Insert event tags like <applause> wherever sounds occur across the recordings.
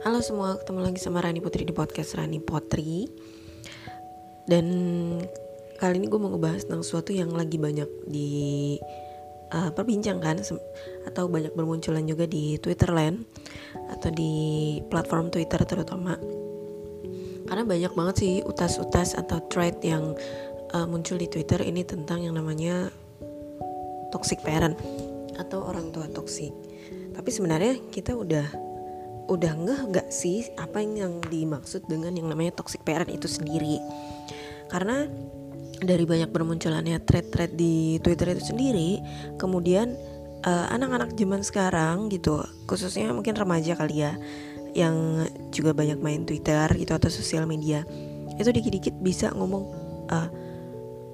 Halo semua, ketemu lagi sama Rani Putri di podcast Rani Potri. Dan kali ini gue mau ngebahas tentang sesuatu yang lagi banyak di uh, perbincangkan Atau banyak bermunculan juga di Twitter Land Atau di platform Twitter terutama. Karena banyak banget sih utas-utas atau thread yang uh, muncul di Twitter ini tentang yang namanya toxic parent Atau orang tua toxic. Tapi sebenarnya kita udah udah ngeh gak sih apa yang dimaksud dengan yang namanya toxic parent itu sendiri? Karena dari banyak bermunculannya thread-thread di Twitter itu sendiri kemudian uh, anak-anak zaman sekarang gitu khususnya mungkin remaja kali ya yang juga banyak main Twitter gitu atau sosial media itu dikit-dikit bisa ngomong uh,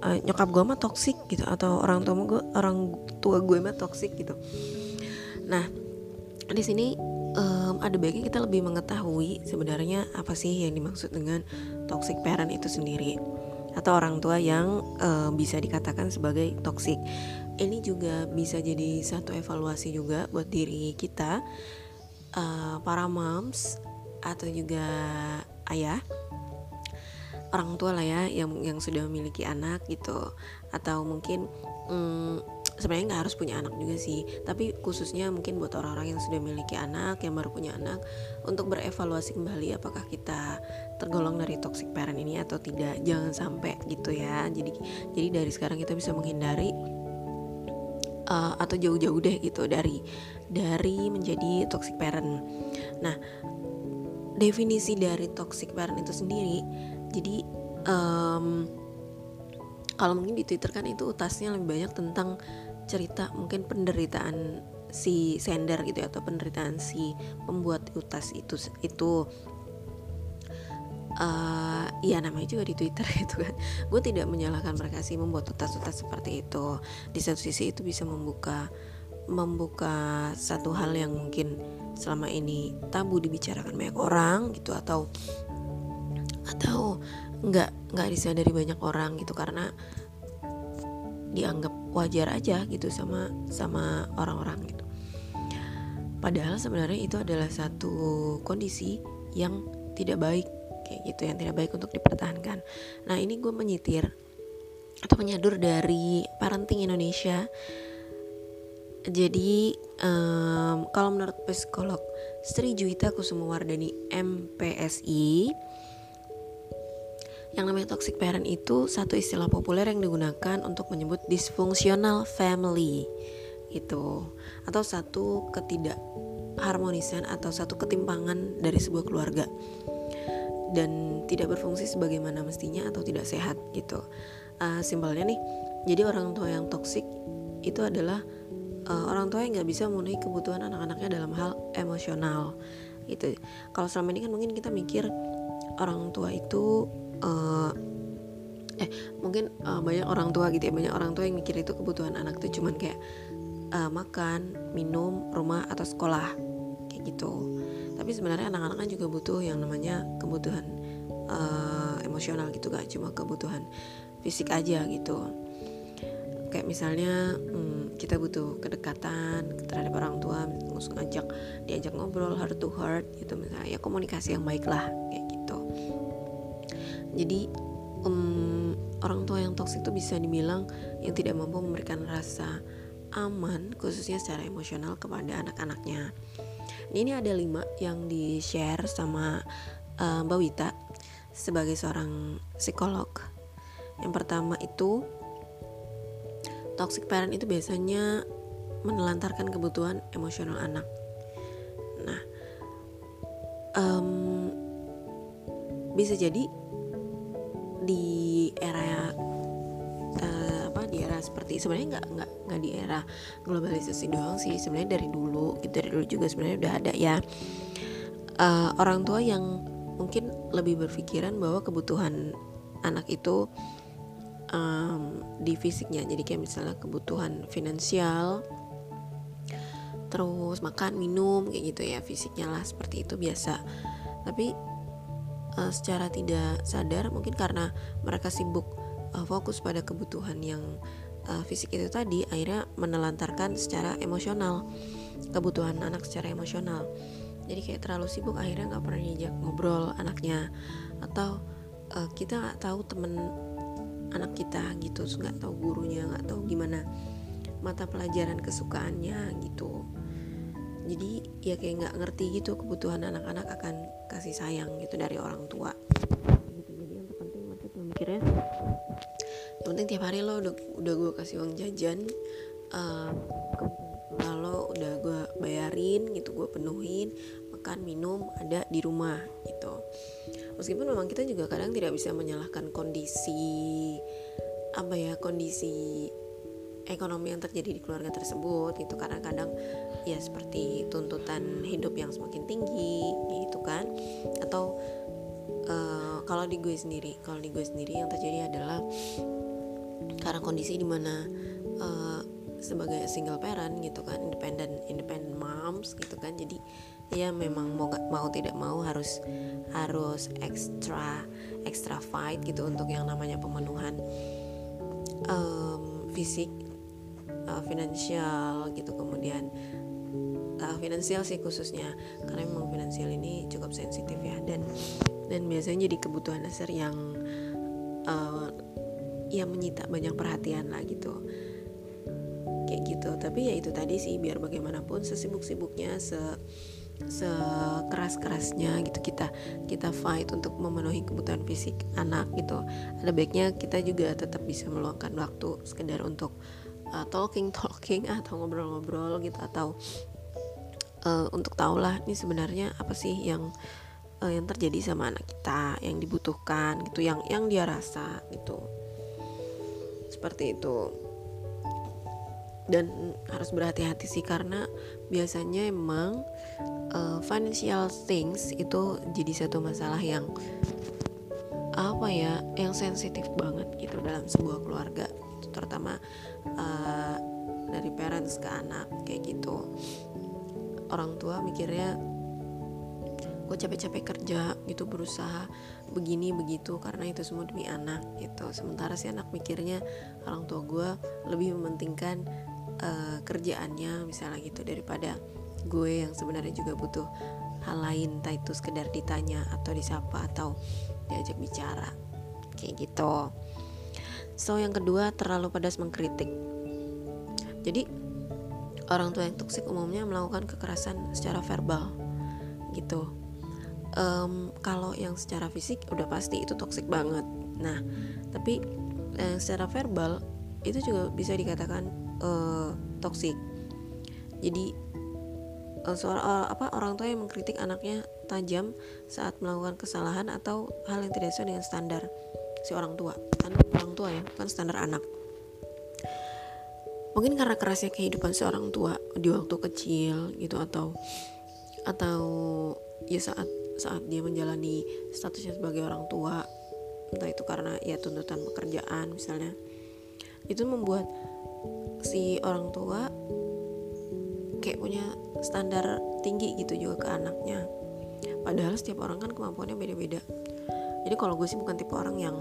uh, nyokap gue mah toxic gitu atau orang tua gue orang tua gue mah toxic gitu. Nah di sini um, ada baiknya kita lebih mengetahui sebenarnya apa sih yang dimaksud dengan toxic parent itu sendiri atau orang tua yang um, bisa dikatakan sebagai toxic. Ini juga bisa jadi satu evaluasi juga buat diri kita, uh, para moms atau juga ayah, orang tua lah ya yang yang sudah memiliki anak gitu, atau mungkin um, sebenarnya nggak harus punya anak juga sih. Tapi khususnya mungkin buat orang-orang yang sudah memiliki anak yang baru punya anak untuk berevaluasi kembali apakah kita tergolong dari toxic parent ini atau tidak. Jangan sampai gitu ya. Jadi jadi dari sekarang kita bisa menghindari uh, atau jauh-jauh deh gitu dari dari menjadi toxic parent. Nah definisi dari toxic parent itu sendiri jadi um, kalau mungkin di Twitter kan itu utasnya lebih banyak tentang cerita mungkin penderitaan si sender gitu ya, atau penderitaan si pembuat utas itu itu uh, ya namanya juga di Twitter <laughs> gitu kan. Gue tidak menyalahkan mereka sih membuat utas-utas seperti itu. Di satu sisi itu bisa membuka membuka satu hal yang mungkin selama ini tabu dibicarakan banyak orang gitu atau atau nggak nggak disadari banyak orang gitu karena dianggap wajar aja gitu sama sama orang-orang gitu. Padahal sebenarnya itu adalah satu kondisi yang tidak baik kayak gitu yang tidak baik untuk dipertahankan. Nah ini gue menyitir atau menyadur dari parenting Indonesia. Jadi um, kalau menurut psikolog Sri Juwita Kusumawardani MPSI yang namanya toxic parent itu satu istilah populer yang digunakan untuk menyebut dysfunctional family itu atau satu ketidakharmonisan atau satu ketimpangan dari sebuah keluarga dan tidak berfungsi sebagaimana mestinya atau tidak sehat gitu. Uh, simpelnya nih, jadi orang tua yang toksik itu adalah uh, orang tua yang nggak bisa memenuhi kebutuhan anak-anaknya dalam hal emosional gitu. Kalau selama ini kan mungkin kita mikir orang tua itu uh, eh mungkin uh, banyak orang tua gitu ya banyak orang tua yang mikir itu kebutuhan anak tuh cuman kayak uh, makan minum rumah atau sekolah kayak gitu. Tapi sebenarnya anak-anak kan juga butuh yang namanya kebutuhan uh, emosional gitu gak cuma kebutuhan fisik aja gitu. Kayak misalnya hmm, kita butuh kedekatan terhadap orang tua ngajak diajak ngobrol heart to heart gitu. Misalnya ya komunikasi yang baik lah kayak jadi um, orang tua yang toksik itu bisa dibilang yang tidak mampu memberikan rasa aman khususnya secara emosional kepada anak-anaknya. Ini ada lima yang di share sama uh, Mbak Wita sebagai seorang psikolog. Yang pertama itu toxic parent itu biasanya menelantarkan kebutuhan emosional anak. Nah um, bisa jadi di era uh, apa di era seperti sebenarnya nggak nggak nggak di era globalisasi doang sih sebenarnya dari dulu gitu dari dulu juga sebenarnya udah ada ya. Uh, orang tua yang mungkin lebih berpikiran bahwa kebutuhan anak itu um, di fisiknya jadi kayak misalnya kebutuhan finansial terus makan minum kayak gitu ya fisiknya lah seperti itu biasa. Tapi uh, secara tidak sadar mungkin karena mereka sibuk uh, fokus pada kebutuhan yang uh, fisik itu tadi akhirnya menelantarkan secara emosional kebutuhan anak secara emosional. Jadi kayak terlalu sibuk akhirnya nggak pernah diajak ngobrol anaknya. Atau uh, kita nggak tahu temen anak kita gitu nggak tahu gurunya nggak tahu gimana mata pelajaran kesukaannya gitu jadi ya kayak nggak ngerti gitu kebutuhan anak-anak akan kasih sayang gitu dari orang tua. Gitu. Jadi yang terpenting mereka cuma mikirnya yang penting tiap hari lo udah udah gue kasih uang jajan uh, kalau udah gue bayarin gitu gue penuhin makan minum ada di rumah gitu. Meskipun memang kita juga kadang tidak bisa menyalahkan kondisi apa ya kondisi ekonomi yang terjadi di keluarga tersebut gitu. Karena kadang ya seperti tuntutan hidup yang semakin tinggi gitu kan. Atau uh, kalau di gue sendiri kalau di gue sendiri yang terjadi adalah karena kondisi di mana uh, sebagai single parent gitu kan independent independent moms gitu kan jadi ya memang mau mau tidak mau harus harus extra extra fight gitu untuk yang namanya pemenuhan um, fisik uh, finansial gitu kemudian uh, finansial sih khususnya. Karena memang finansial ini cukup sensitif ya. Dan dan biasanya jadi kebutuhan dasar yang uh, yang menyita banyak perhatian lah gitu. Kayak gitu. Tapi ya itu tadi sih biar bagaimanapun sesibuk-sibuknya se sekeras-kerasnya gitu kita kita fight untuk memenuhi kebutuhan fisik anak gitu. Ada baiknya kita juga tetap bisa meluangkan waktu sekedar untuk uh, talking talking <laughs> atau ngobrol-ngobrol gitu atau uh, untuk tahulah ini sebenarnya apa sih yang uh, yang terjadi sama anak kita yang dibutuhkan gitu yang yang dia rasa gitu. Seperti itu. Dan harus berhati-hati sih karena biasanya emang uh, financial things itu jadi satu masalah yang apa ya yang sensitif banget gitu dalam sebuah keluarga terutama uh, dari parents ke anak kayak gitu orang tua mikirnya gue capek-capek kerja gitu berusaha begini begitu karena itu semua demi anak gitu. Sementara si anak mikirnya orang tua gue lebih mementingkan uh, kerjaannya misalnya gitu daripada gue yang sebenarnya juga butuh hal lain entah itu sekedar ditanya atau disapa atau diajak bicara kayak gitu. So yang kedua terlalu pedas mengkritik. Jadi orang tua yang toksik umumnya melakukan kekerasan secara verbal gitu. Um, kalau yang secara fisik udah pasti itu toksik banget. Nah tapi yang secara verbal itu juga bisa dikatakan uh, toksik jadi uh, suara apa orang tua yang mengkritik anaknya tajam saat melakukan kesalahan atau hal yang tidak sesuai dengan standar si orang tua. Karena orang tua ya bukan standar anak mungkin karena kerasnya kehidupan seorang tua di waktu kecil gitu atau atau ya saat saat dia menjalani statusnya sebagai orang tua entah itu karena ya tuntutan pekerjaan misalnya. Itu membuat si orang tua kayak punya standar tinggi gitu juga ke anaknya. Padahal setiap orang kan kemampuannya beda-beda. Jadi kalau gue sih bukan tipe orang yang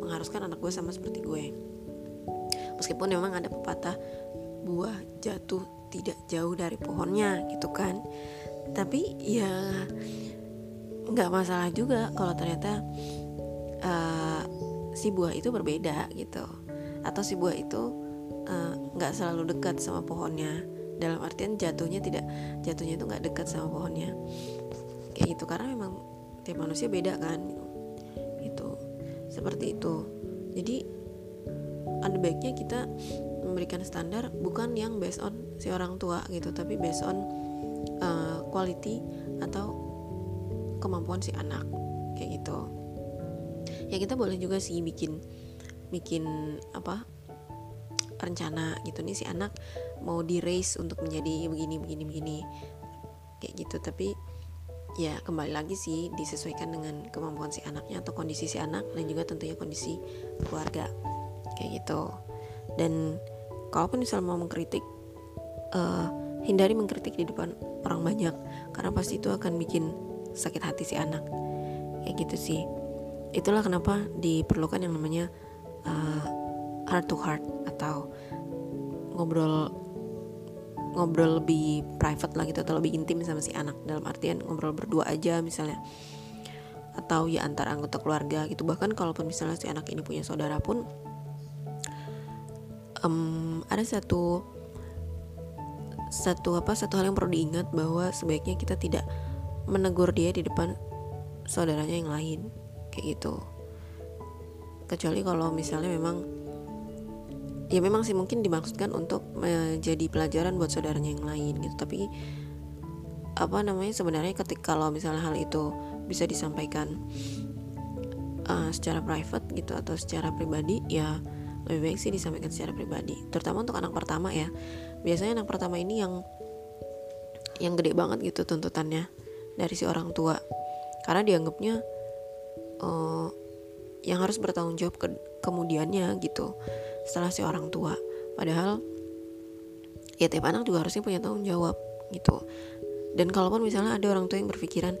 mengharuskan anak gue sama seperti gue meskipun memang ada pepatah buah jatuh tidak jauh dari pohonnya gitu kan. Tapi ya nggak masalah juga kalau ternyata uh, si buah itu berbeda gitu. Atau si buah itu Eh, nggak uh, selalu dekat sama pohonnya. Dalam artian jatuhnya tidak jatuhnya itu nggak dekat sama pohonnya. Kayak gitu karena memang tiap manusia beda kan itu seperti itu. Jadi ada baiknya kita memberikan standar bukan yang based on si orang tua gitu tapi based on uh, quality atau kemampuan si anak kayak gitu. Ya kita boleh juga sih bikin bikin apa rencana gitu. Nih si anak mau di race untuk menjadi begini begini begini kayak gitu. Tapi ya kembali lagi sih disesuaikan dengan kemampuan si anaknya atau kondisi si anak dan juga tentunya kondisi keluarga kayak gitu. Dan kalaupun misalnya mau mengkritik uh, hindari mengkritik di depan orang banyak. Karena pasti itu akan bikin sakit hati si anak. Kayak gitu sih. Itulah kenapa diperlukan yang namanya uh, heart to heart atau ngobrol ngobrol lebih private lah gitu atau lebih intim sama si anak. Dalam artian ngobrol berdua aja misalnya. Atau ya antar anggota keluarga gitu. Bahkan kalaupun misalnya si anak ini punya saudara pun um, ada satu satu apa satu hal yang perlu diingat bahwa sebaiknya kita tidak menegur dia di depan saudaranya yang lain kayak gitu. Kecuali kalau misalnya memang ya memang sih mungkin dimaksudkan untuk menjadi pelajaran buat saudaranya yang lain gitu. Tapi apa namanya sebenarnya ketika kalau misalnya hal itu bisa disampaikan uh, secara private gitu atau secara pribadi ya lebih baik sih disampaikan secara pribadi terutama untuk anak pertama ya. Biasanya anak pertama ini yang yang gede banget gitu tuntutannya dari si orang tua. Karena dianggapnya uh, yang harus bertanggung jawab ke kemudiannya gitu setelah si orang tua. Padahal ya tiap anak juga harusnya punya tanggung jawab gitu. Dan kalaupun misalnya ada orang tua yang berpikiran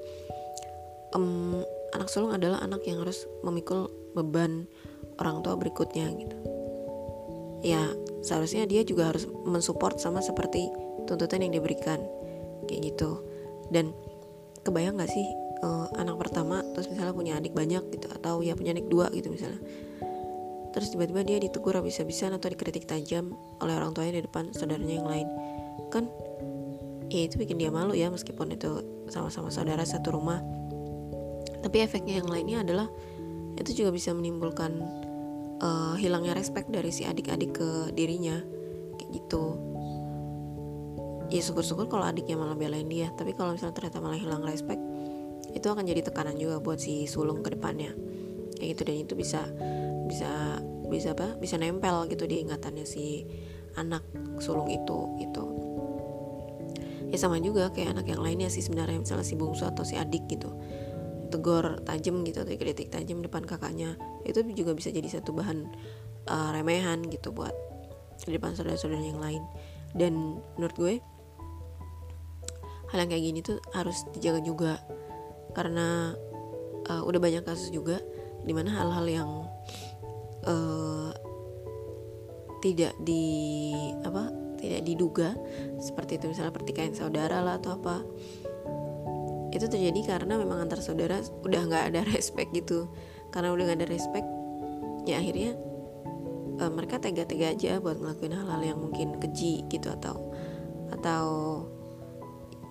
um, anak sulung adalah anak yang harus memikul beban orang tua berikutnya gitu ya seharusnya dia juga harus mensupport sama seperti tuntutan yang diberikan. Kayak gitu. Dan kebayang gak sih uh, anak pertama terus misalnya punya adik banyak gitu atau ya punya adik dua gitu misalnya. Terus tiba-tiba dia ditegur habis-habisan atau dikritik tajam oleh orang tuanya di depan saudaranya yang lain. Kan ya itu bikin dia malu ya meskipun itu sama-sama saudara satu rumah. Tapi efeknya yang lainnya adalah itu juga bisa menimbulkan uh, hilangnya respect dari si adik-adik ke dirinya. Kayak gitu. Ya syukur-syukur kalau adiknya malah belain dia. Tapi kalau misalnya ternyata malah hilang respect itu akan jadi tekanan juga buat si sulung ke depannya. Kayak gitu. Dan itu bisa bisa bisa apa? Bisa nempel gitu di ingatannya si anak sulung itu gitu. Ya sama juga kayak anak yang lainnya sih sebenarnya. Misalnya si bungsu atau si adik gitu tegur tajam gitu atau kritik tajam depan kakaknya itu juga bisa jadi satu bahan uh, remehan gitu buat di depan saudara-saudara yang lain. Dan menurut gue hal yang kayak gini tuh harus dijaga juga karena uh, udah banyak kasus juga di mana hal-hal yang uh, tidak di apa tidak diduga seperti itu misalnya pertikaian saudara lah atau apa itu terjadi karena memang antar saudara udah nggak ada <laughs> respect gitu. Karena udah nggak ada respect ya akhirnya uh, mereka tega-tega aja buat ngelakuin hal-hal yang mungkin keji gitu atau atau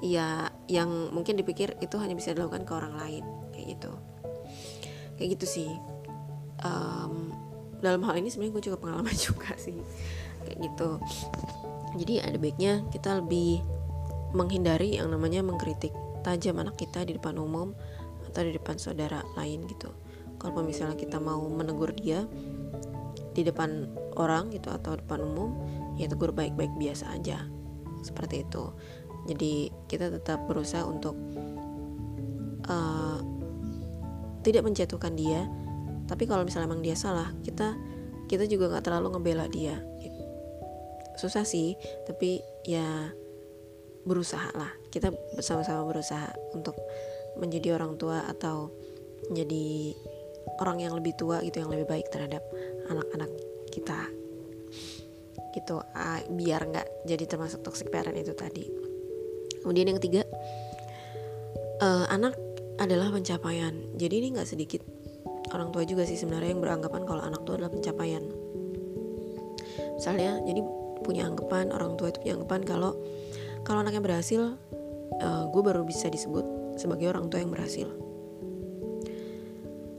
ya yang mungkin dipikir itu hanya bisa dilakukan ke orang lain kayak gitu. Kayak gitu sih. Um, dalam hal ini sebenarnya gue juga pengalaman <laughs> juga sih kayak gitu. Jadi ada baiknya kita lebih menghindari yang namanya mengkritik tajam anak kita di depan umum atau di depan saudara lain gitu. Kalau misalnya kita mau menegur dia di depan orang gitu atau depan umum ya tegur baik-baik biasa aja. Seperti itu. Jadi kita tetap berusaha untuk uh, tidak menjatuhkan dia. Tapi kalau misalnya emang dia salah kita kita juga nggak terlalu ngebela dia. Susah sih tapi ya berusaha lah. Kita bersama-sama berusaha untuk menjadi orang tua atau menjadi orang yang lebih tua gitu yang lebih baik terhadap anak-anak kita. Gitu uh, biar nggak jadi termasuk toxic parent itu tadi. Kemudian yang ketiga uh, anak adalah pencapaian. Jadi ini nggak sedikit orang tua juga sih sebenarnya yang beranggapan kalau anak itu adalah pencapaian. Misalnya jadi punya anggapan orang tua itu punya anggapan kalau kalau anaknya berhasil uh, eh, gue baru bisa disebut sebagai orang tua yang berhasil.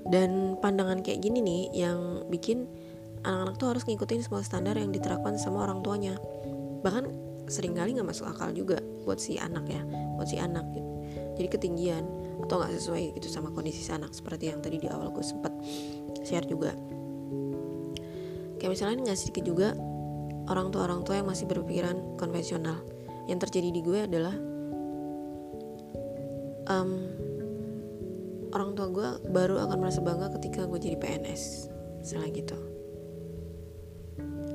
Dan pandangan kayak gini nih yang bikin anak-anak tuh harus ngikutin semua standar yang diterapkan sama orang tuanya. Bahkan sering kali nggak masuk akal juga buat si anak ya buat si anak gitu. jadi ketinggian atau nggak sesuai gitu sama kondisi si anak seperti yang tadi di awal gue sempet share juga. Kayak misalnya nggak sedikit juga orang tua orang tua yang masih berpikiran konvensional. Yang terjadi di gue adalah um, orang tua gue baru akan merasa bangga ketika gue jadi PNS misalnya gitu.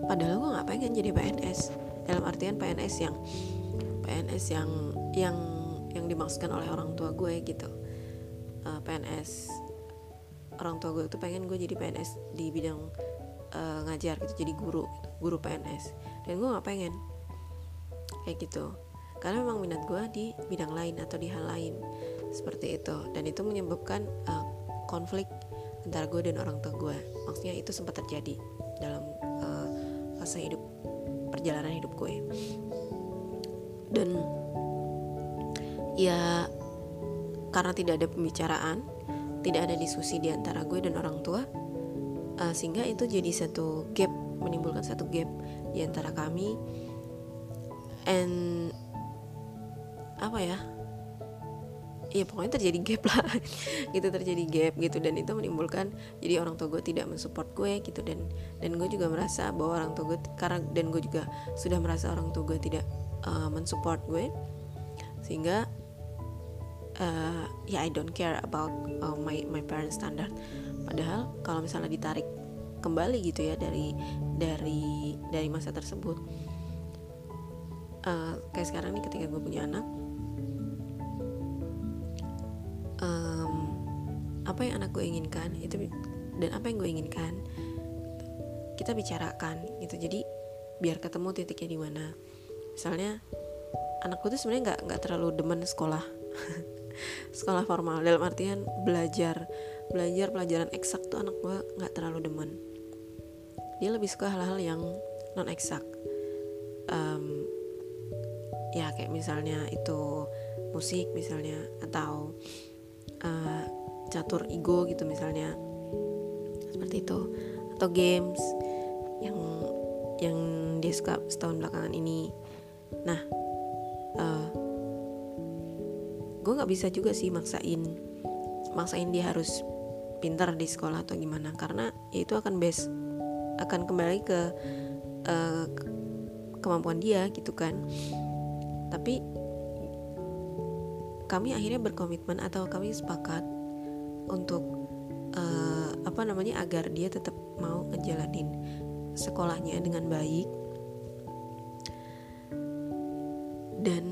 Padahal gue nggak pengen jadi PNS dalam artian PNS yang PNS yang yang yang dimaksudkan oleh orang tua gue gitu. Uh, eh, PNS orang tua gue tuh pengen gue jadi PNS di bidang uh, ngajar gitu jadi guru gitu, guru PNS dan gue nggak pengen. Kayak gitu karena memang minat gue di bidang lain atau di hal lain. Seperti itu. Dan itu menyebabkan uh, konflik antara gue dan orang tua gue maksudnya itu sempat terjadi dalam uh, fase hidup perjalanan hidup gue dan ya karena tidak ada pembicaraan tidak ada diskusi di antara gue dan orang tua uh, sehingga itu jadi satu gap menimbulkan satu gap di antara kami. And apa ya? Ya pokoknya terjadi gap lah. <laughs> Gitu terjadi gap gitu. Dan itu menimbulkan jadi orang tua gue tidak mensupport gue gitu. Dan dan gue juga merasa bahwa orang tua gue karena dan gue juga sudah merasa orang tua gue tidak uh, mensupport gue. Sehingga uh, ya yeah, I don't care about uh, my my parents standard. Padahal kalau misalnya ditarik kembali gitu ya dari dari dari masa tersebut uh, kayak sekarang nih ketika gue punya anak apa yang anak gue inginkan itu dan apa yang gue inginkan kita bicarakan gitu. Jadi biar ketemu titiknya di mana. Misalnya anak gue tuh sebenarnya nggak nggak terlalu demen sekolah. <laughs> Sekolah formal dalam artian belajar belajar pelajaran eksak tuh anak gue nggak terlalu demen. Dia lebih suka hal-hal yang non eksak um, ya kayak misalnya itu musik misalnya atau uh, catur ego gitu misalnya. Seperti itu. Atau games yang yang dia suka setahun belakangan ini. Nah uh, gue nggak bisa juga sih maksain maksain dia harus pintar di sekolah atau gimana. Karena ya itu akan base akan kembali ke uh, kemampuan dia gitu kan. Tapi kami akhirnya berkomitmen atau kami sepakat untuk uh, apa namanya agar dia tetap mau ngejalanin sekolahnya dengan baik. Dan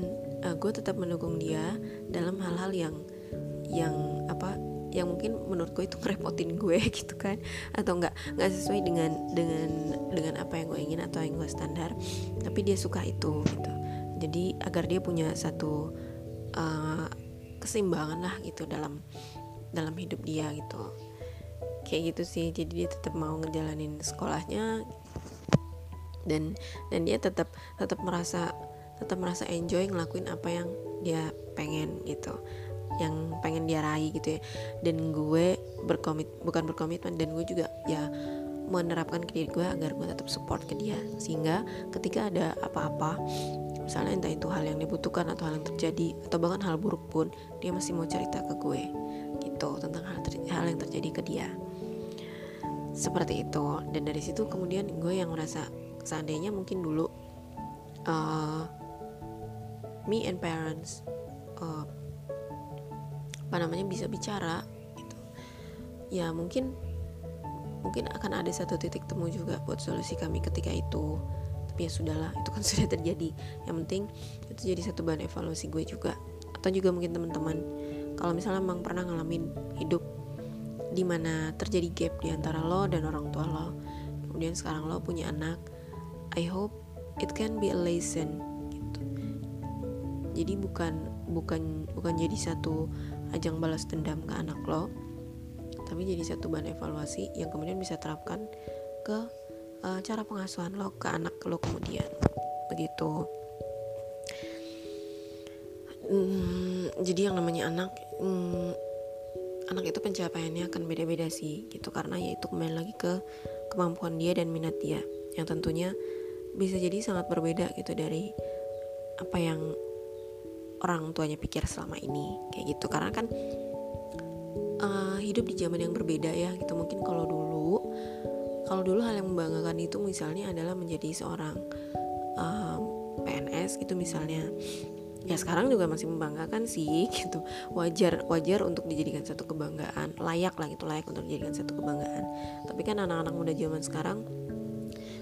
uh, gue tetap mendukung dia dalam hal-hal yang yang apa yang mungkin menurut gue itu ngerepotin gue <laughs> gitu kan? Atau nggak nggak sesuai dengan dengan dengan apa yang gue ingin atau yang gue standar tapi dia suka itu gitu. Jadi agar dia punya satu uh, keseimbangan lah gitu dalam dalam hidup dia gitu. Kayak gitu sih jadi dia tetap mau ngejalanin sekolahnya. Dan dan dia tetap tetap merasa tetap merasa enjoy ngelakuin apa yang dia pengen gitu. Yang pengen dia raih gitu ya. Dan gue berkomit bukan berkomitmen dan gue juga ya menerapkan ke diri gue agar gue tetap support ke dia. Sehingga ketika ada apa-apa misalnya entah itu hal yang dibutuhkan atau hal yang terjadi atau bahkan hal buruk pun dia masih mau cerita ke gue gitu tentang hal, hal yang terjadi ke dia. Seperti itu. Dan dari situ kemudian gue yang merasa seandainya mungkin dulu uh, me and parents uh, apa namanya bisa bicara gitu. Ya mungkin mungkin akan ada satu titik temu juga buat solusi kami ketika itu. Tapi ya sudahlah itu kan <laughs> sudah terjadi. Yang penting itu jadi satu bahan evaluasi gue juga. Atau juga mungkin teman-teman kalau misalnya emang pernah ngalamin hidup di mana terjadi gap di antara lo dan orang tua lo kemudian sekarang lo punya anak I hope it can be a lesson gitu. Jadi bukan bukan bukan jadi satu ajang balas dendam ke anak lo tapi jadi satu bahan evaluasi yang kemudian bisa terapkan ke uh, cara pengasuhan lo ke anak lo kemudian begitu hmm, jadi yang namanya anak hmm, anak itu pencapaiannya akan beda-beda sih gitu. Karena ya itu kembali lagi ke kemampuan dia dan minat dia. Yang tentunya bisa jadi sangat berbeda gitu dari apa yang orang tuanya pikir selama ini kayak gitu. Karena kan uh, hidup di zaman yang berbeda ya gitu. Mungkin kalau dulu kalau dulu hal yang membanggakan itu misalnya adalah menjadi seorang um, PNS gitu misalnya ya sekarang juga masih membanggakan sih <laughs> gitu. Wajar wajar untuk dijadikan satu kebanggaan. Layak lah gitu layak untuk dijadikan satu kebanggaan. Tapi kan anak-anak muda zaman sekarang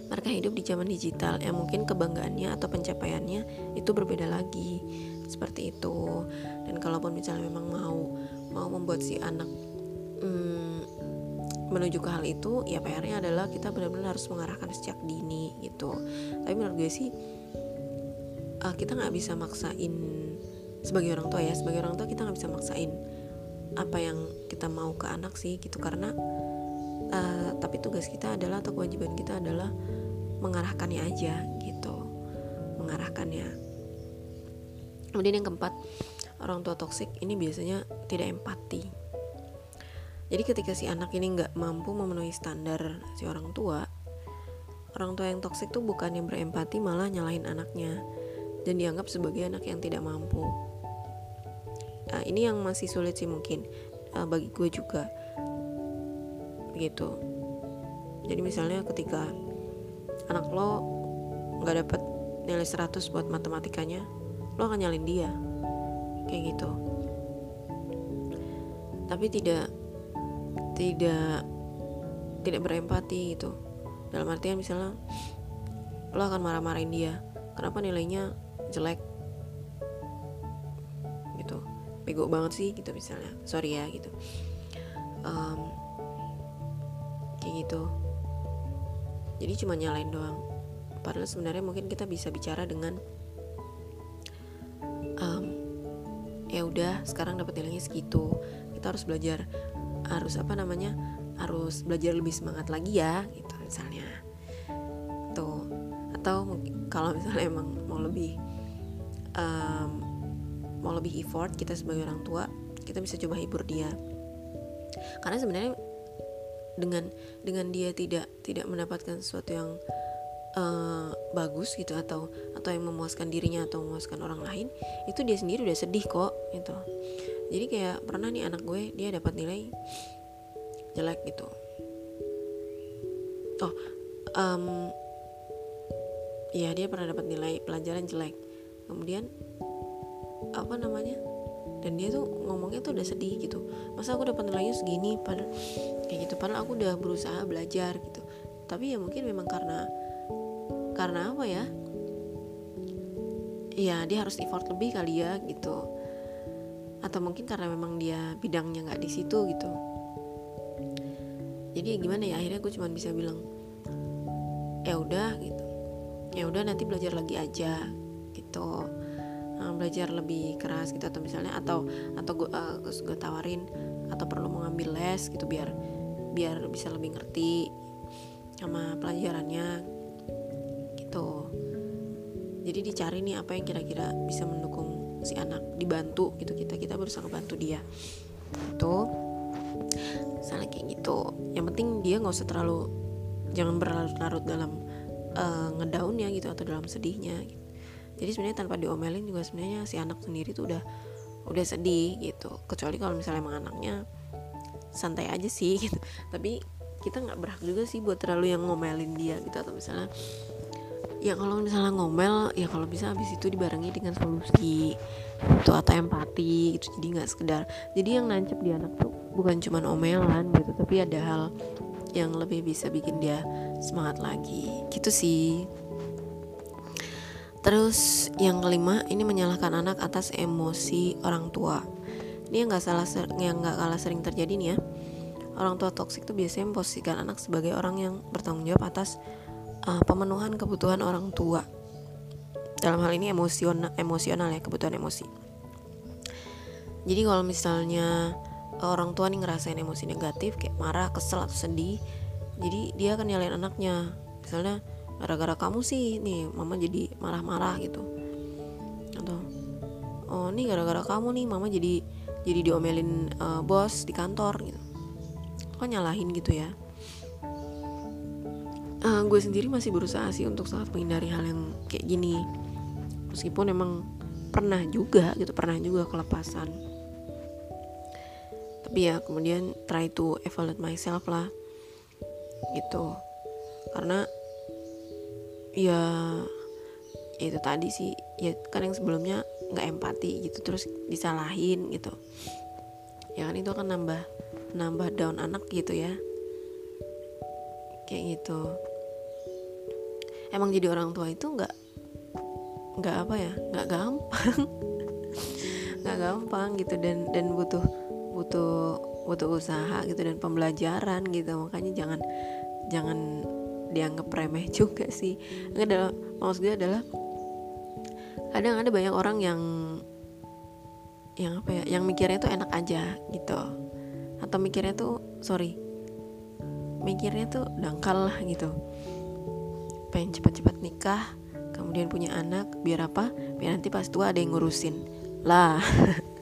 mereka hidup di zaman digital. Yang mungkin kebanggaannya atau pencapaiannya itu berbeda lagi. Seperti itu. Dan kalaupun misalnya memang mau mau membuat si anak hmm, menuju ke hal itu ya PR-nya adalah kita benar-benar harus mengarahkan sejak dini gitu. Tapi menurut gue sih uh, kita nggak bisa maksain sebagai orang tua ya sebagai orang tua kita nggak bisa maksain apa yang kita mau ke anak sih gitu. Karena uh, tapi tugas kita adalah atau kewajiban kita adalah mengarahkannya aja gitu. Mengarahkannya. Kemudian yang keempat orang tua toksik ini biasanya tidak empati. Jadi ketika si anak ini nggak mampu memenuhi standar si orang tua orang tua yang toksik tuh bukannya berempati malah nyalahin anaknya dan dianggap sebagai anak yang tidak mampu. Uh, ini yang masih sulit sih mungkin uh, bagi gue juga. Begitu jadi misalnya ketika anak lo nggak dapet nilai 100 buat matematikanya lo akan nyalin dia. Kayak gitu. Tapi tidak tidak tidak berempati gitu. Dalam artian misalnya lo akan marah-marahin dia. Kenapa nilainya jelek. Gitu. Bego banget sih gitu misalnya. Sorry ya gitu. Um, kayak gitu. Jadi cuma nyalain doang. Padahal sebenarnya mungkin kita bisa bicara dengan um, ya udah sekarang dapat nilainya segitu. Kita harus belajar harus apa namanya harus belajar lebih semangat lagi ya gitu misalnya. Tuh. Atau kalau misalnya emang mau lebih um, mau lebih effort kita sebagai orang tua kita bisa coba hibur dia. Karena sebenarnya dengan dengan dia tidak tidak mendapatkan sesuatu yang uh, bagus gitu atau atau yang memuaskan dirinya atau memuaskan orang lain itu dia sendiri udah sedih kok gitu. Jadi kayak pernah nih anak gue dia dapat nilai jelek gitu. Oh um, ya dia pernah dapat nilai pelajaran jelek kemudian apa namanya? Dan dia tuh ngomongnya tuh udah sedih gitu. Masa aku dapat nilainya segini padahal kayak gitu. Padahal aku udah berusaha belajar gitu. Tapi ya mungkin memang karena karena apa ya? Ya dia harus effort lebih kali ya gitu. Atau mungkin karena memang dia bidangnya nggak di situ gitu. Jadi ya gimana ya? Akhirnya gue cuma bisa bilang ya udah gitu. Ya udah nanti belajar lagi aja gitu. Uh, belajar lebih keras gitu atau misalnya atau atau gue uh, gue tawarin atau perlu mengambil les gitu biar biar bisa lebih ngerti sama pelajarannya gitu. Jadi dicari nih apa yang kira-kira bisa mendukung si anak dibantu gitu kita kita berusaha bantu dia. Itu salah kayak gitu. Yang penting dia nggak usah terlalu jangan berlarut-larut dalam uh, ngedaunnya gitu atau dalam sedihnya gitu jadi sebenarnya tanpa diomelin juga sebenarnya si anak sendiri tuh udah udah sedih gitu. Kecuali kalau misalnya emang anaknya santai aja sih <laughs> gitu. Tapi kita nggak berhak juga sih buat terlalu yang ngomelin dia gitu. Atau misalnya ya kalau misalnya ngomel ya kalau bisa habis itu dibarengi dengan solusi itu atau empati gitu. Jadi nggak sekedar jadi yang nancep di anak tuh bukan cuma omelan gitu tapi ada hal yang lebih bisa bikin dia semangat lagi. Gitu sih Terus yang kelima ini menyalahkan anak atas emosi orang tua. Ini yang nggak salah yang nggak kalah sering terjadi nih ya. Orang tua toksik tuh biasanya memposisikan anak sebagai orang yang bertanggung jawab atas uh, pemenuhan kebutuhan orang tua. Dalam hal ini emosional, emosional ya kebutuhan emosi. Jadi kalau misalnya orang tua nih ngerasain emosi negatif kayak marah, kesel atau sedih, jadi dia akan nyalain anaknya. Misalnya gara-gara kamu sih nih mama jadi marah-marah gitu. Atau oh nih gara-gara kamu nih mama jadi jadi diomelin uh, bos di kantor gitu. Kok nyalahin gitu ya? Uh, gue sendiri masih berusaha sih untuk sangat menghindari hal yang kayak gini. Meskipun emang pernah juga gitu pernah juga kelepasan. Tapi ya kemudian try to evaluate myself lah gitu. Karena ya itu tadi sih. Ya kan yang sebelumnya nggak empati gitu terus disalahin gitu. Ya kan itu akan nambah nambah down anak gitu ya. Kayak gitu. Emang jadi orang tua itu nggak nggak apa ya nggak gampang. <laughs> Nggak gampang gitu dan dan butuh butuh butuh usaha gitu dan pembelajaran gitu. Makanya jangan jangan dianggap remeh juga sih. Enggak adalah maksud gue adalah kadang ada banyak orang yang yang apa ya yang mikirnya tuh enak aja gitu. Atau mikirnya tuh sorry mikirnya tuh dangkal lah gitu. Pengen cepat-cepat nikah kemudian punya anak biar apa? Biar nanti pas tua ada yang ngurusin. Lah <laughs>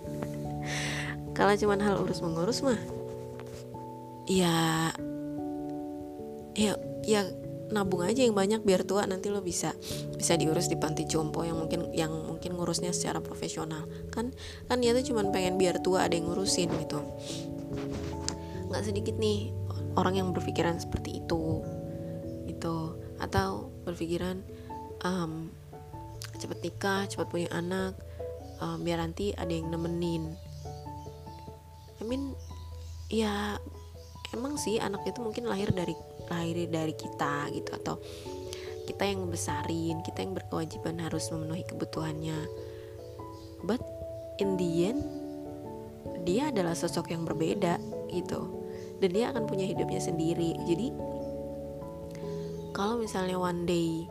kalau cuman hal urus mengurus mah ya ya ya nabung aja yang banyak biar tua nanti lo bisa bisa diurus di panti jompo yang mungkin yang mungkin ngurusnya secara profesional. Kan kan dia tuh cuman pengen biar tua ada yang ngurusin gitu. Nggak sedikit nih orang yang berpikiran seperti itu gitu. Atau berpikiran um, cepet nikah cepet punya anak um, biar nanti ada yang nemenin. I mean ya emang sih anak itu mungkin lahir dari lahir dari kita gitu atau kita yang besarin kita yang berkewajiban harus memenuhi kebutuhannya. But in the end dia adalah sosok yang berbeda gitu. Dan dia akan punya hidupnya sendiri. Jadi kalau misalnya one day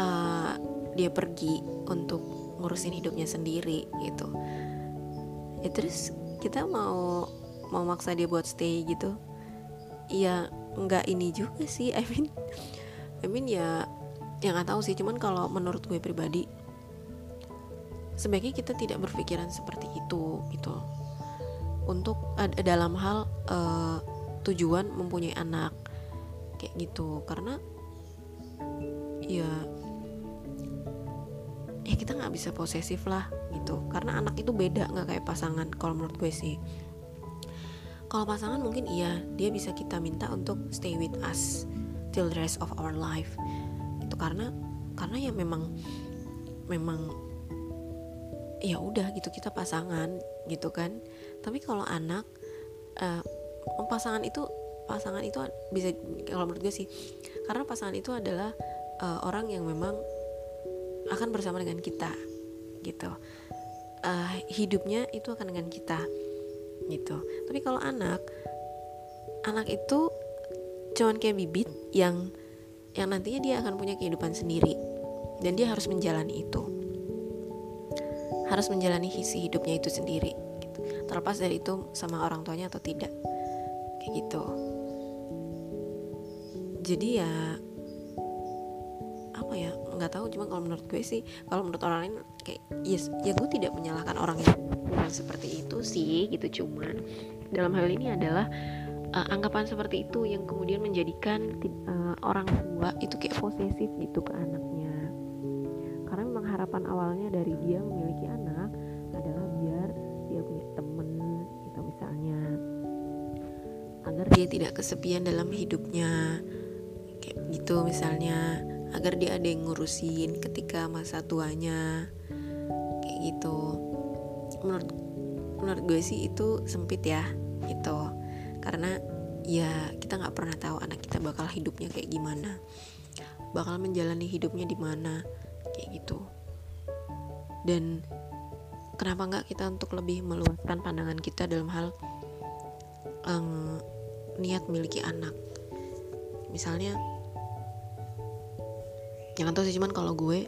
uh, dia pergi untuk ngurusin hidupnya sendiri gitu ya terus kita mau mau maksa dia buat stay gitu ya nggak ini juga sih I mean I mean ya ya nggak tahu sih. Cuman kalau menurut gue pribadi sebaiknya kita tidak berpikiran seperti itu gitu. Untuk dalam hal uh, tujuan mempunyai anak kayak gitu. Karena ya ya kita nggak bisa posesif lah gitu. Karena anak itu beda nggak kayak pasangan kalau menurut gue sih kalau pasangan mungkin iya dia bisa kita minta untuk stay with us till the rest of our life. Itu karena karena ya memang memang ya udah gitu kita pasangan gitu kan. Tapi kalau anak uh, pasangan itu pasangan itu bisa kalau menurut gue sih karena pasangan itu adalah uh, orang yang memang akan bersama dengan kita gitu. Uh, hidupnya itu akan dengan kita gitu. Tapi kalau anak anak itu cuman kayak bibit yang yang nantinya dia akan punya kehidupan sendiri. Dan dia harus menjalani itu. Harus menjalani isi hidupnya itu sendiri gitu. terlepas dari itu sama orang tuanya atau tidak. Kayak gitu. Jadi ya apa ya nggak tahu cuma kalau menurut gue sih kalau menurut orang lain kayak yes ya gue tidak menyalahkan orang yang seperti itu sih gitu. Cuman dalam hal ini adalah uh, anggapan seperti itu yang kemudian menjadikan uh, orang tua itu kayak posesif gitu ke anaknya. Karena memang harapan awalnya dari dia memiliki anak adalah biar dia punya temen gitu misalnya. Agar dia tidak kesepian dalam hidupnya. Kayak gitu misalnya agar dia ada yang ngurusin ketika masa tuanya. Kayak gitu. Menurut menurut gue sih itu sempit ya gitu. Karena ya kita nggak pernah tahu anak kita bakal hidupnya kayak gimana. Bakal menjalani hidupnya di mana kayak gitu. Dan kenapa nggak kita untuk lebih meluaskan pandangan kita dalam hal um, niat memiliki anak? Misalnya jangan tahu sih cuman kalau gue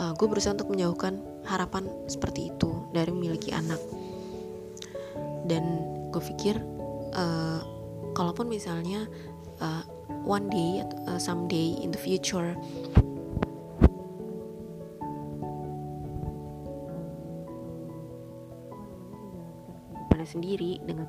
uh, gue berusaha untuk menjauhkan harapan seperti itu dari memiliki anak. Dan gue pikir uh, kalaupun misalnya uh, one day uh, someday in the future sendiri dengan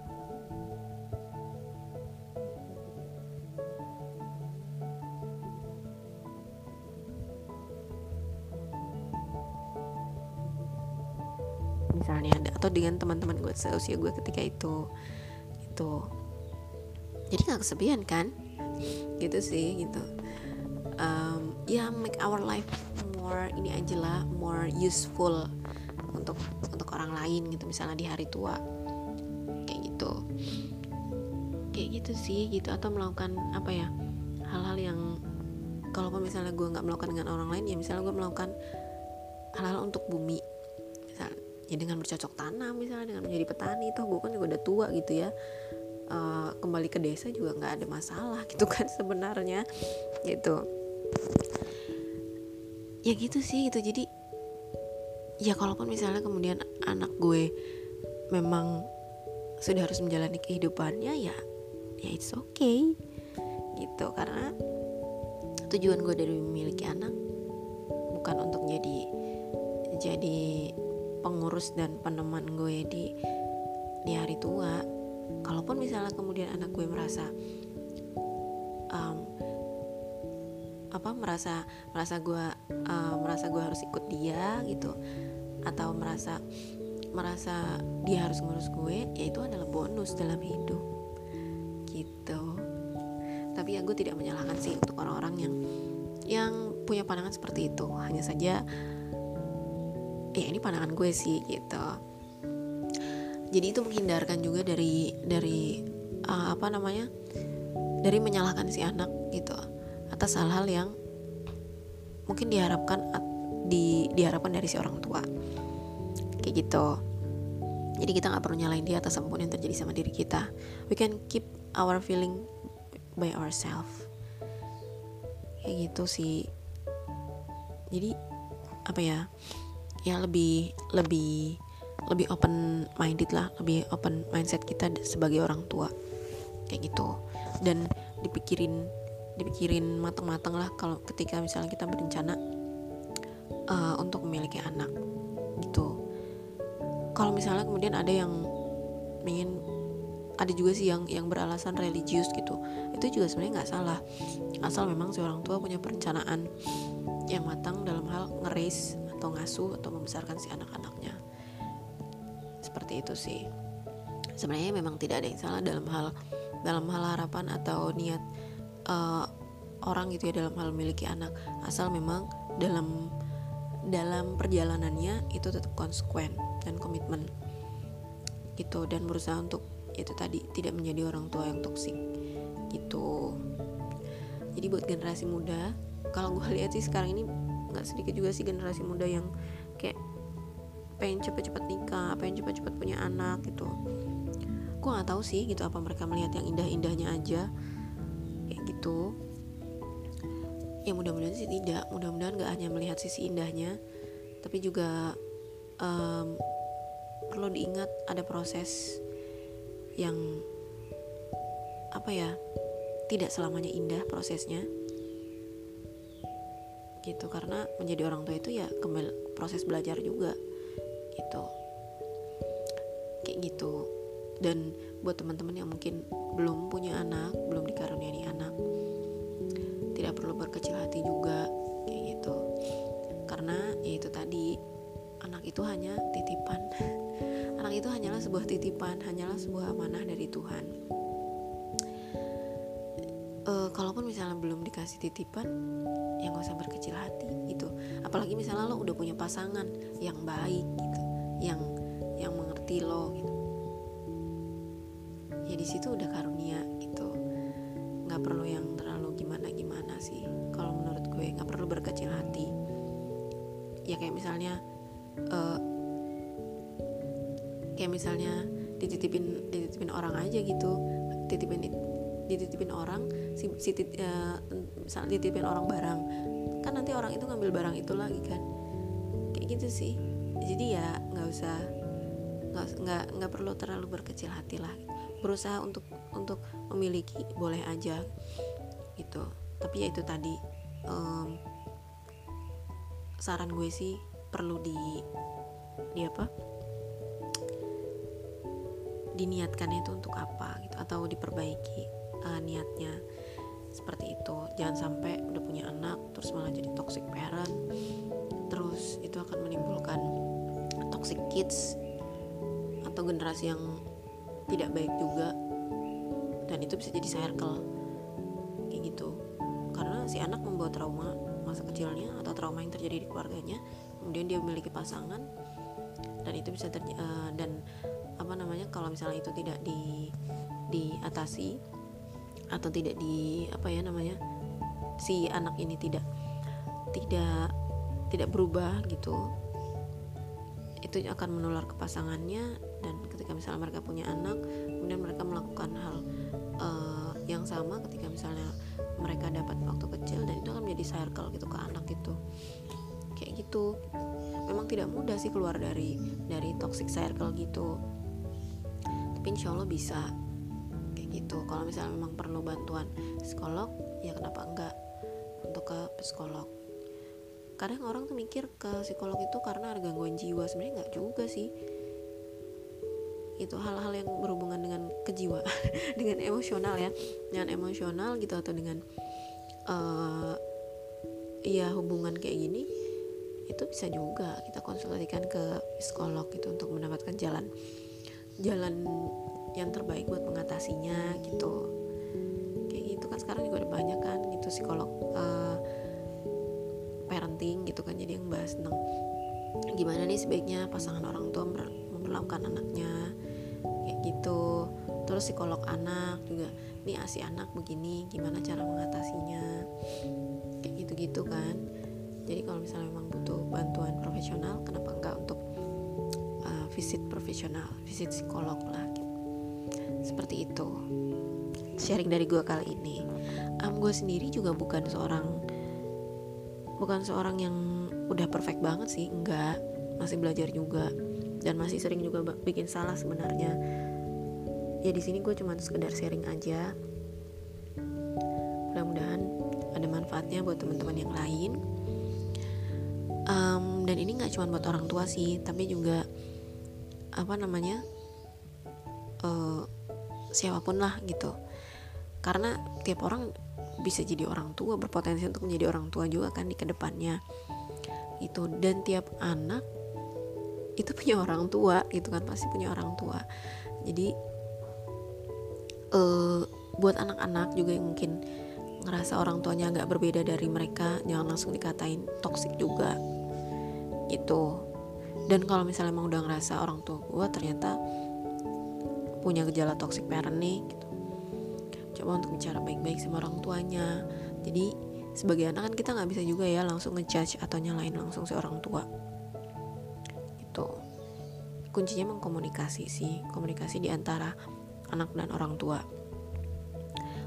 dengan teman-teman gue seusia gue ketika itu. Itu jadi nggak kesepian kan? Gitu sih gitu. Um, ya yeah, make our life more ini aja lah more useful untuk untuk orang lain gitu misalnya di hari tua. Kayak gitu. Kayak gitu sih gitu. Atau melakukan apa ya hal-hal yang kalaupun misalnya gue nggak melakukan dengan orang lain ya misalnya gue melakukan hal-hal untuk bumi. Ya dengan bercocok tanam misalnya dengan menjadi petani. Toh gue kan juga udah tua gitu ya. Uh, kembali ke desa juga nggak ada masalah gitu kan <laughs> sebenarnya gitu. Ya gitu sih gitu. Jadi ya kalaupun misalnya kemudian anak gue memang sudah harus menjalani kehidupannya ya ya it's okay gitu. Karena tujuan gue dari memiliki anak bukan untuk jadi jadi pengurus dan peneman gue di di hari tua. Kalaupun misalnya kemudian anak gue merasa um, apa merasa merasa gue uh, merasa gue harus ikut dia gitu atau merasa merasa dia harus ngurus gue ya itu adalah bonus dalam hidup. Gitu. Tapi ya gue tidak menyalahkan sih untuk orang-orang yang yang punya pandangan seperti itu. Hanya saja ya ini pandangan gue sih gitu. Jadi itu menghindarkan juga dari dari uh, apa namanya dari menyalahkan si anak gitu atas hal-hal yang mungkin diharapkan di diharapkan dari si orang tua. Kayak gitu. Jadi kita nggak perlu nyalain dia atas apa pun yang terjadi sama diri kita. We can keep our feeling by ourselves kayak gitu sih. Jadi apa ya ya lebih lebih lebih open minded lah lebih open mindset kita sebagai orang tua. Kayak gitu. Dan dipikirin dipikirin matang-matang lah kalau ketika misalnya kita berencana uh, untuk memiliki anak. Gitu. Kalau misalnya kemudian ada yang ingin ada juga sih yang yang beralasan religius gitu. Itu juga sebenarnya nggak salah. Asal memang si orang tua punya perencanaan yang matang dalam hal ngeris atau ngasuh atau membesarkan si anak-anaknya. Seperti itu sih. Sebenarnya memang tidak ada yang salah dalam hal dalam hal harapan atau niat uh, orang gitu ya dalam hal memiliki anak. Asal memang dalam dalam perjalanannya itu tetap konsekuen dan komitmen. Gitu dan berusaha untuk itu tadi tidak menjadi orang tua yang toksik. Gitu. Jadi buat generasi muda kalau gue <laughs> lihat sih sekarang ini nggak sedikit juga sih generasi muda yang kayak pengen cepet-cepet nikah pengen cepet-cepet punya anak gitu. Gue nggak tahu sih gitu apa mereka melihat yang indah-indahnya aja. Kayak gitu. Ya mudah-mudahan sih tidak. Mudah-mudahan gak hanya melihat sisi indahnya tapi juga um, perlu diingat ada proses yang apa ya tidak selamanya indah prosesnya gitu karena menjadi orang tua itu ya kembali proses belajar juga gitu. Kayak gitu. Dan buat teman-teman yang mungkin belum punya anak belum dikaruniai anak tidak perlu berkecil hati juga kayak gitu. Karena ya itu tadi anak itu hanya titipan. <laughs> Anak itu hanyalah sebuah titipan hanyalah sebuah amanah dari Tuhan kalaupun misalnya belum dikasih titipan ya gak usah berkecil hati gitu. Apalagi misalnya lo udah punya pasangan yang baik gitu. Yang yang mengerti lo gitu. Ya di situ udah karunia gitu. Nggak perlu yang terlalu gimana gimana sih. Kalau menurut gue nggak perlu berkecil hati. Ya kayak misalnya uh, kayak misalnya dititipin dititipin orang aja gitu. Titipin dititipin orang si, si tit, uh, misalnya dititipin orang barang kan nanti orang itu ngambil barang itu lagi kan. Kayak gitu sih. Jadi ya nggak usah nggak nggak perlu terlalu berkecil hati lah. Berusaha untuk untuk memiliki boleh aja gitu. Tapi ya itu tadi um, saran gue sih perlu di di apa? Diniatkannya itu untuk apa gitu atau diperbaiki uh, niatnya seperti itu. Jangan sampai udah punya anak terus malah jadi toxic parent. Terus itu akan menimbulkan toxic kids atau generasi yang tidak baik juga. Dan itu bisa jadi circle. Kayak gitu. Karena si anak membawa trauma masa kecilnya atau trauma yang terjadi di keluarganya kemudian dia memiliki pasangan dan itu bisa terjadi uh, eh, dan apa namanya kalau misalnya itu tidak di diatasi atau tidak di apa ya namanya si anak ini tidak tidak tidak berubah gitu itu akan menular ke pasangannya dan ketika misalnya mereka punya anak kemudian mereka melakukan hal uh, yang sama ketika misalnya mereka dapat waktu kecil dan itu akan menjadi circle gitu ke anak itu itu memang tidak mudah sih keluar dari dari toxic circle gitu. Tapi insya Allah bisa. kayak gitu. Kalau misalnya memang perlu bantuan psikolog ya kenapa enggak untuk ke psikolog. Kadang orang tuh mikir ke psikolog itu karena ada gangguan jiwa. Sebenarnya nggak juga sih. Itu hal-hal yang berhubungan dengan kejiwaan <laughs> dengan emosional ya. Dengan emosional gitu atau dengan uh, ya hubungan kayak gini itu bisa juga kita konsultasikan ke psikolog gitu untuk mendapatkan jalan jalan yang terbaik buat mengatasinya gitu. Kayak gitu kan sekarang juga ada banyak kan gitu psikolog uh, parenting gitu kan jadi yang bahas tentang gimana nih sebaiknya pasangan orang tua memperlakukan anaknya kayak gitu. Terus psikolog anak juga nih asi anak begini gimana cara mengatasinya? Kayak gitu-gitu kan. Jadi kalau misalnya memang butuh bantuan profesional kenapa enggak untuk uh, visit profesional visit psikolog lah. Seperti itu. Sharing dari gue kali ini um, gue sendiri juga bukan seorang bukan seorang yang udah perfect banget sih enggak. Masih belajar juga dan masih sering juga bikin salah sebenarnya. Ya di sini gue cuma sekedar sharing aja. Mudah-mudahan ada manfaatnya buat teman-teman yang lain. Um, dan ini nggak cuma buat orang tua sih tapi juga apa namanya uh, siapa pun lah gitu. Karena tiap orang bisa jadi orang tua berpotensi untuk menjadi orang tua juga kan di ke depannya itu dan tiap anak itu punya orang tua gitu kan pasti punya orang tua. Jadi uh, buat anak-anak juga yang mungkin ngerasa orang tuanya agak berbeda dari mereka jangan langsung dikatain toksik juga gitu. Dan kalau misalnya emang udah ngerasa orang tua gue ternyata punya gejala toxic parent nih gitu. Coba untuk bicara baik-baik sama orang tuanya. Jadi sebagai anak kan kita nggak bisa juga ya langsung ngejudge atau nyalain langsung si orang tua. Gitu. Kuncinya emang komunikasi sih. Komunikasi di antara anak dan orang tua.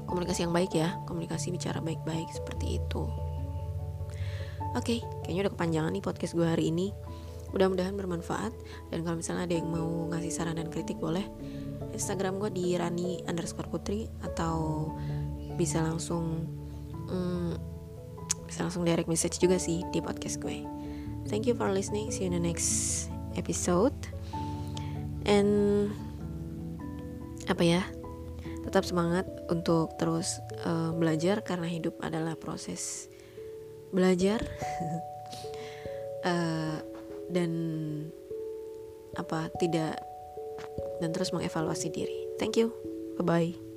Komunikasi yang baik ya. Komunikasi bicara baik-baik seperti itu. Oke okay, kayaknya udah kepanjangan nih podcast gue hari ini. Mudah-mudahan bermanfaat. Dan kalau misalnya ada yang mau ngasih saran dan kritik boleh Instagram gue di Rani underscore Putri atau bisa langsung mm, bisa langsung direct message juga sih di podcast gue. Thank you for listening. See you in the next episode and apa ya tetap semangat untuk terus uh, belajar karena hidup adalah proses belajar uh, <laughs> dan apa tidak dan terus mengevaluasi diri. Thank you. Bye bye